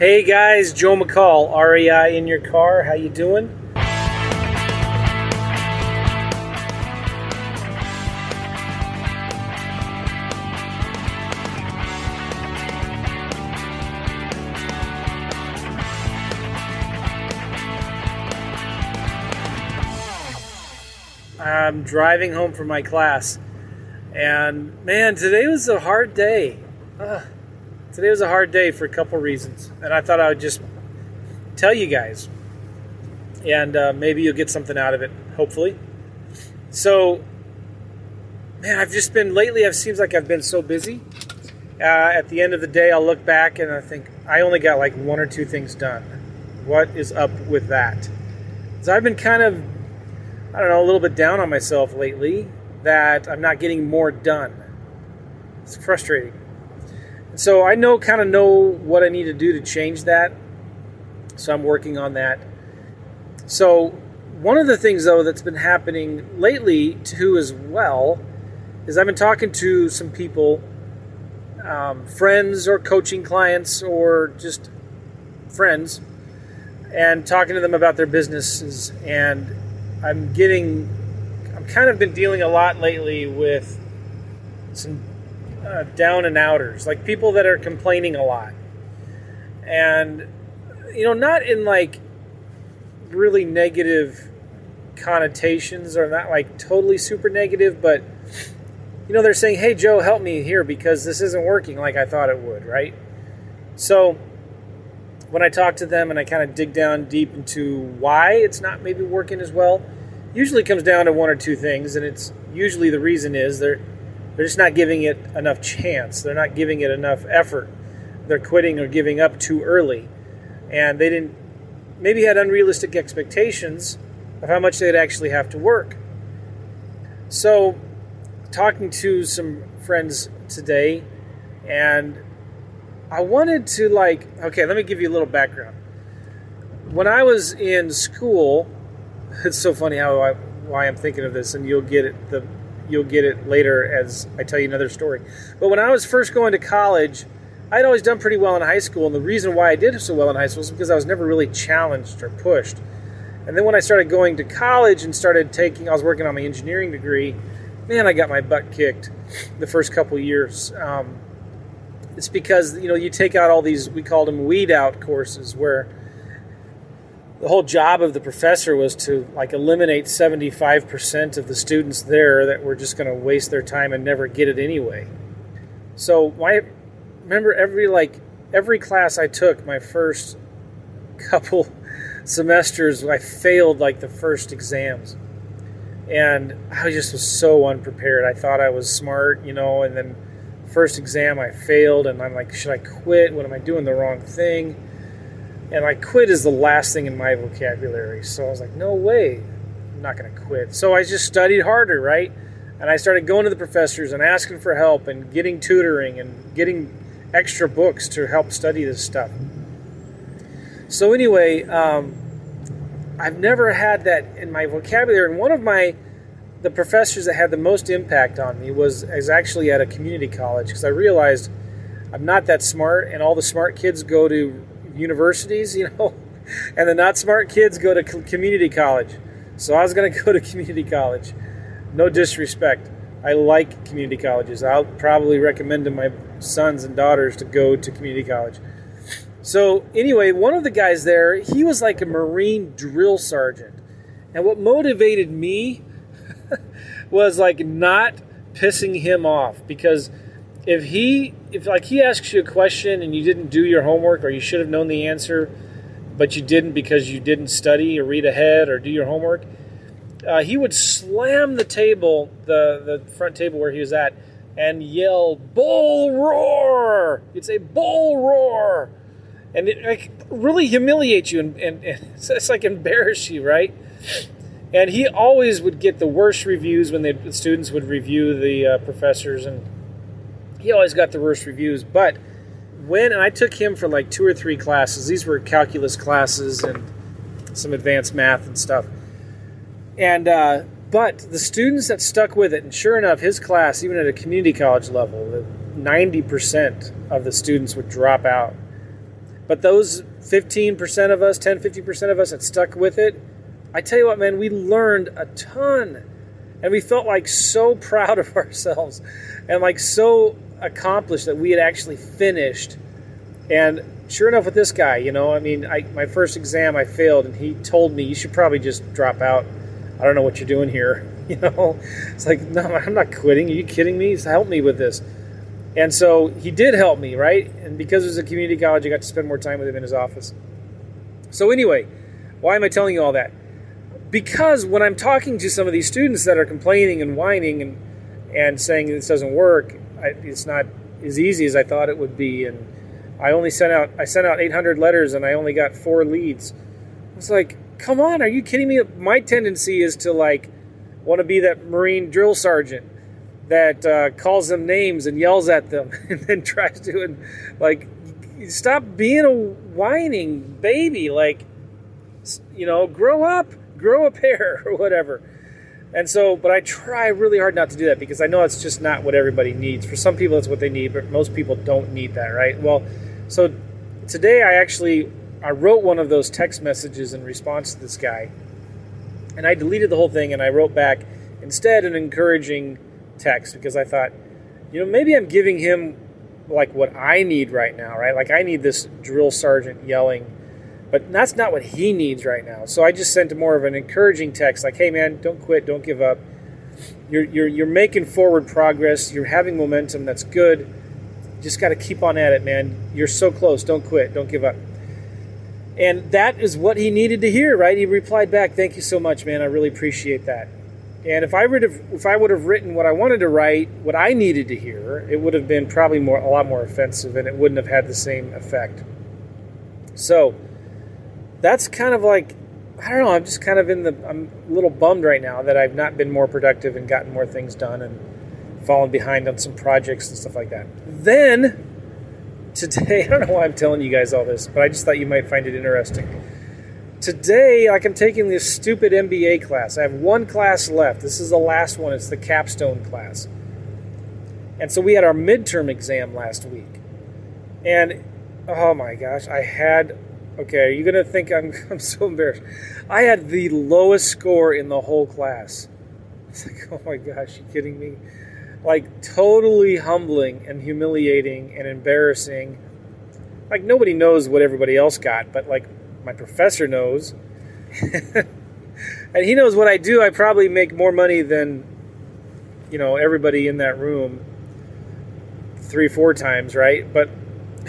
Hey guys, Joe McCall, REI in your car. How you doing? I'm driving home from my class, and man, today was a hard day. Ugh. Today was a hard day for a couple reasons, and I thought I would just tell you guys, and uh, maybe you'll get something out of it. Hopefully. So, man, I've just been lately. It seems like I've been so busy. Uh, at the end of the day, I'll look back and I think I only got like one or two things done. What is up with that? So I've been kind of I don't know, a little bit down on myself lately that I'm not getting more done. It's frustrating. So I know kind of know what I need to do to change that. So I'm working on that. So one of the things though that's been happening lately too as well is I've been talking to some people, um, friends or coaching clients or just friends, and talking to them about their businesses and I'm getting, I'm kind of been dealing a lot lately with some uh, down and outers, like people that are complaining a lot. And, you know, not in like really negative connotations or not like totally super negative, but, you know, they're saying, hey, Joe, help me here because this isn't working like I thought it would, right? So, when I talk to them and I kind of dig down deep into why it's not maybe working as well, usually comes down to one or two things, and it's usually the reason is they're they're just not giving it enough chance. They're not giving it enough effort. They're quitting or giving up too early, and they didn't maybe had unrealistic expectations of how much they'd actually have to work. So, talking to some friends today, and I wanted to like, okay, let me give you a little background. When I was in school, it's so funny how I, why I'm thinking of this, and you'll get it the you'll get it later as I tell you another story. But when I was first going to college, I'd always done pretty well in high school, and the reason why I did so well in high school is because I was never really challenged or pushed. And then when I started going to college and started taking, I was working on my engineering degree. Man, I got my butt kicked the first couple years. Um, it's because you know you take out all these we called them weed out courses where the whole job of the professor was to like eliminate 75% of the students there that were just going to waste their time and never get it anyway so my remember every like every class i took my first couple semesters i failed like the first exams and i just was so unprepared i thought i was smart you know and then first exam I failed, and I'm like, should I quit? What am I doing the wrong thing? And like, quit is the last thing in my vocabulary. So I was like, no way, I'm not going to quit. So I just studied harder, right? And I started going to the professors and asking for help and getting tutoring and getting extra books to help study this stuff. So anyway, um, I've never had that in my vocabulary. And one of my the professors that had the most impact on me was, was actually at a community college because I realized I'm not that smart, and all the smart kids go to universities, you know, and the not smart kids go to community college. So I was going to go to community college. No disrespect. I like community colleges. I'll probably recommend to my sons and daughters to go to community college. So, anyway, one of the guys there, he was like a Marine drill sergeant. And what motivated me was like not pissing him off because if he if like he asks you a question and you didn't do your homework or you should have known the answer but you didn't because you didn't study or read ahead or do your homework uh, he would slam the table the the front table where he was at and yell bull roar! He'd say bull roar! And it like, really humiliate you and, and, and it's like embarrass you right? And he always would get the worst reviews when the students would review the uh, professors and he always got the worst reviews but when i took him for like two or three classes these were calculus classes and some advanced math and stuff and uh, but the students that stuck with it and sure enough his class even at a community college level 90% of the students would drop out But those 15% of us, 10, 50% of us that stuck with it, I tell you what, man, we learned a ton. And we felt like so proud of ourselves and like so accomplished that we had actually finished. And sure enough, with this guy, you know, I mean, I, my first exam I failed, and he told me, You should probably just drop out. I don't know what you're doing here. You know, it's like, No, I'm not quitting. Are you kidding me? Help me with this. And so he did help me, right? And because it was a community college, I got to spend more time with him in his office. So, anyway, why am I telling you all that? Because when I'm talking to some of these students that are complaining and whining and, and saying this doesn't work, I, it's not as easy as I thought it would be. And I only sent out I sent out 800 letters and I only got four leads. I was like, come on, are you kidding me? My tendency is to like want to be that Marine drill sergeant that uh, calls them names and yells at them and then tries to and like stop being a whining baby like you know grow up grow a pair or whatever and so but i try really hard not to do that because i know it's just not what everybody needs. For some people it's what they need but most people don't need that right? Well so today i actually i wrote one of those text messages in response to this guy. And i deleted the whole thing and i wrote back instead an encouraging text because I thought, you know, maybe I'm giving him like what I need right now, right? Like I need this drill sergeant yelling, but that's not what he needs right now. So I just sent him more of an encouraging text like, "Hey man, don't quit, don't give up. You're you're you're making forward progress. You're having momentum. That's good. Just got to keep on at it, man. You're so close. Don't quit. Don't give up." And that is what he needed to hear, right? He replied back, "Thank you so much, man. I really appreciate that." And if I would have, if I would have written what I wanted to write, what I needed to hear, it would have been probably more, a lot more offensive, and it wouldn't have had the same effect. So that's kind of like, I don't know. I'm just kind of in the. I'm a little bummed right now that I've not been more productive and gotten more things done and fallen behind on some projects and stuff like that. Then today, I don't know why I'm telling you guys all this, but I just thought you might find it interesting today, like I'm taking this stupid MBA class. I have one class left. This is the last one. It's the capstone class. And so we had our midterm exam last week. And oh my gosh, I had okay, you're gonna think I'm I'm so embarrassed. I had the lowest score in the whole class. It's like, oh my gosh, you kidding me? Like totally humbling and humiliating and embarrassing. Like nobody knows what everybody else got, but like my professor knows. and he knows what I do. I probably make more money than, you know, everybody in that room three, four times, right? But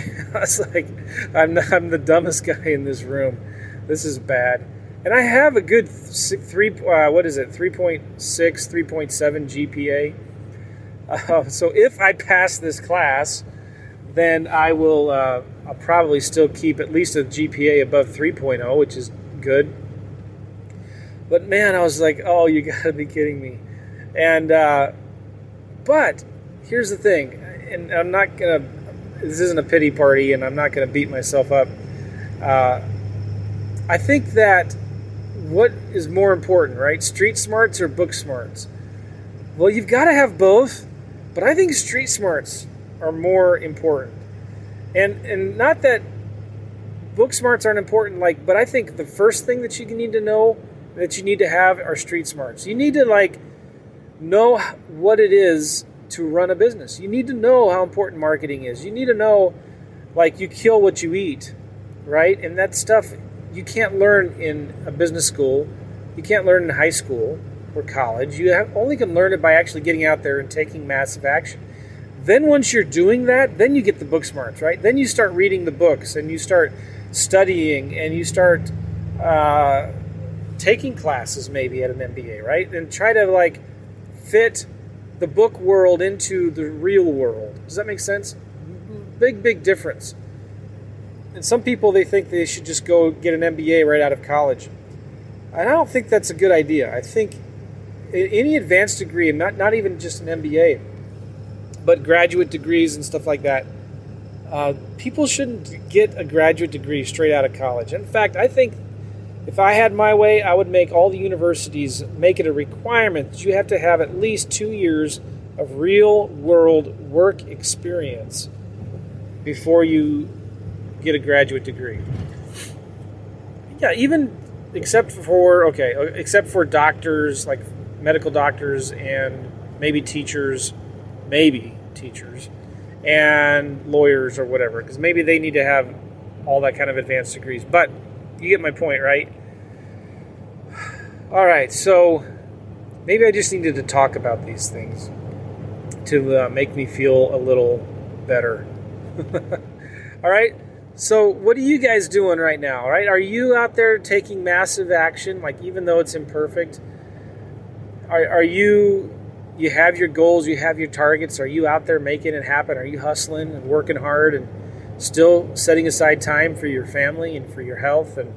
I was like, I'm, not, I'm the dumbest guy in this room. This is bad. And I have a good three, uh, what is it, 3.6, 3.7 GPA. Uh, so if I pass this class, then I will uh, I'll probably still keep at least a GPA above 3.0, which is good. But man, I was like, oh, you gotta be kidding me. And uh, but here's the thing, and I'm not gonna. This isn't a pity party, and I'm not gonna beat myself up. Uh, I think that what is more important, right? Street smarts or book smarts? Well, you've got to have both, but I think street smarts are more important. And and not that book smarts aren't important, like, but I think the first thing that you need to know that you need to have are street smarts. You need to like know what it is to run a business. You need to know how important marketing is. You need to know like you kill what you eat, right? And that stuff you can't learn in a business school. You can't learn in high school or college. You have, only can learn it by actually getting out there and taking massive action. Then once you're doing that, then you get the book smarts, right? Then you start reading the books and you start studying and you start uh, taking classes maybe at an MBA, right? And try to like fit the book world into the real world. Does that make sense? Big, big difference. And some people they think they should just go get an MBA right out of college. And I don't think that's a good idea. I think any advanced degree, not, not even just an MBA, but graduate degrees and stuff like that. Uh, people shouldn't get a graduate degree straight out of college. In fact, I think if I had my way, I would make all the universities make it a requirement that you have to have at least two years of real world work experience before you get a graduate degree. Yeah, even except for okay, uh, except for doctors like medical doctors and maybe teachers, maybe teachers and lawyers or whatever because maybe they need to have all that kind of advanced degrees. But you get my point, right? All right, so maybe I just needed to talk about these things to uh, make me feel a little better. all right, so what are you guys doing right now? Right, are you out there taking massive action, like even though it's imperfect? Are, are you you have your goals, you have your targets. Are you out there making it happen? Are you hustling and working hard and still setting aside time for your family and for your health and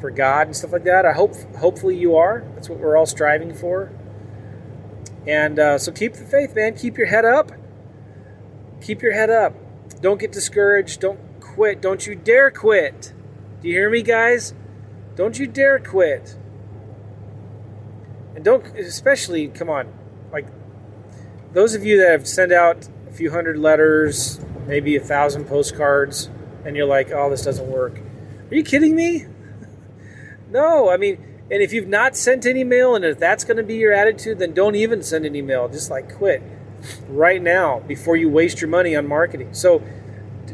for God and stuff like that? I hope hopefully you are. That's what we're all striving for. And uh, so keep the faith, man. Keep your head up. Keep your head up. Don't get discouraged. Don't quit. Don't you dare quit. Do you hear me, guys? Don't you dare quit. And don't, especially, come on, like those of you that have sent out a few hundred letters, maybe a thousand postcards, and you're like, oh, this doesn't work. Are you kidding me? no, I mean, and if you've not sent any mail, and if that's going to be your attitude, then don't even send an email. Just like quit right now before you waste your money on marketing. So,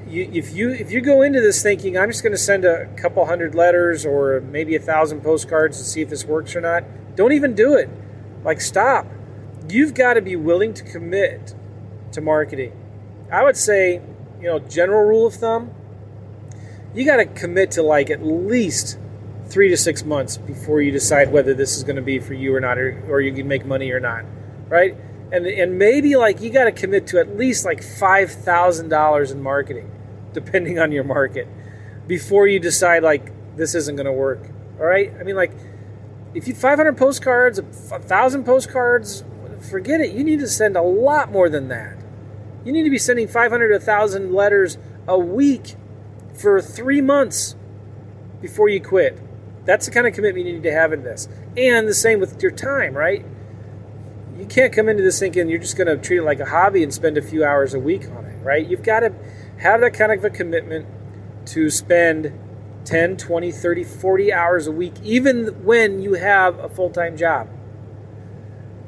you, if you if you go into this thinking I'm just going to send a couple hundred letters or maybe a thousand postcards to see if this works or not, don't even do it. Like stop you've got to be willing to commit to marketing. I would say, you know, general rule of thumb, you got to commit to like at least three to six months before you decide whether this is going to be for you or not, or, or you can make money or not, right? And and maybe like you got to commit to at least like five thousand dollars in marketing, depending on your market, before you decide like this isn't going to work. All right, I mean like if you 500 postcards, a thousand postcards, forget it. You need to send a lot more than that. You need to be sending 500 to 1,000 letters a week for three months before you quit. That's the kind of commitment you need to have in this. And the same with your time, right? You can't come into this thinking you're just going to treat it like a hobby and spend a few hours a week on it, right? You've got to have that kind of a commitment to spend 10, 20, 30, 40 hours a week, even when you have a full time job.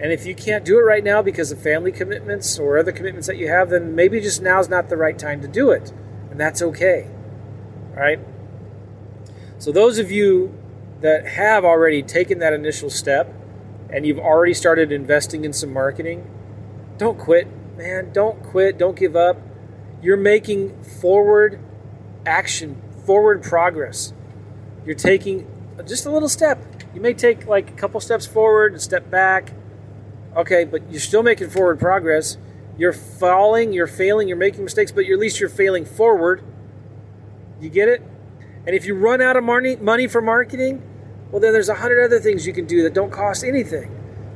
And if you can't do it right now because of family commitments or other commitments that you have, then maybe just now's not the right time to do it. And that's okay. All right? So, those of you that have already taken that initial step and you've already started investing in some marketing, don't quit, man. Don't quit. Don't give up. You're making forward action, forward progress. You're taking just a little step. You may take like a couple steps forward, a step back Okay, but you're still making forward progress. You're falling, you're failing, you're making mistakes, but at least you're failing forward. You get it? And if you run out of money, money for marketing, well, then there's a hundred other things you can do that don't cost anything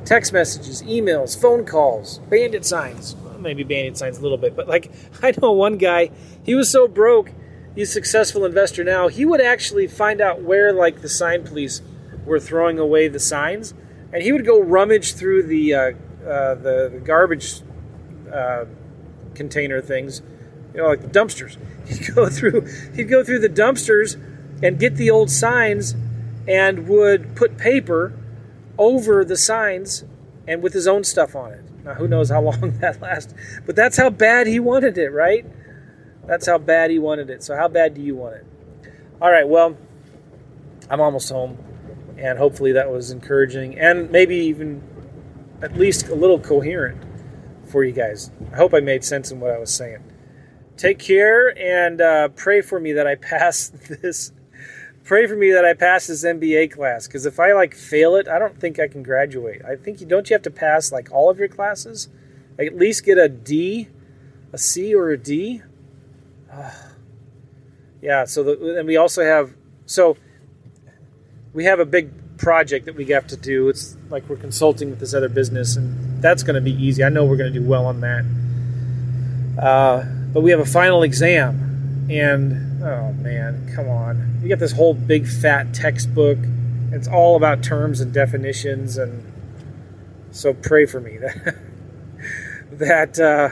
text messages, emails, phone calls, bandit signs. Well, maybe bandit signs a little bit, but like I know one guy, he was so broke, he's a successful investor now, he would actually find out where like the sign police were throwing away the signs and he would go rummage through the uh, uh, the, the, garbage uh, container things, you know, like the dumpsters. He'd go through he'd go through the dumpsters and get the old signs, and would put paper over the signs and with his own stuff on it. Now, who knows how long that lasts? But that's how bad he wanted it, right? That's how bad he wanted it. So, how bad do you want it? All right, well, I'm almost home and hopefully that was encouraging and maybe even at least a little coherent for you guys. I hope I made sense in what I was saying. Take care and uh, pray for me that I pass this. Pray for me that I pass this MBA class because if I like fail it, I don't think I can graduate. I think you don't you have to pass like all of your classes, at least get a D, a C or a D. Uh, yeah. So the, and we also have so we have a big project that we have to do. It's like we're consulting with this other business, and that's going to be easy. I know we're going to do well on that. Uh, but we have a final exam, and oh man, come on! We got this whole big fat textbook. It's all about terms and definitions, and so pray for me that that uh,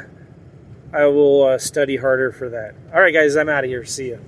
I will uh, study harder for that. All right, guys, I'm out of here. See you.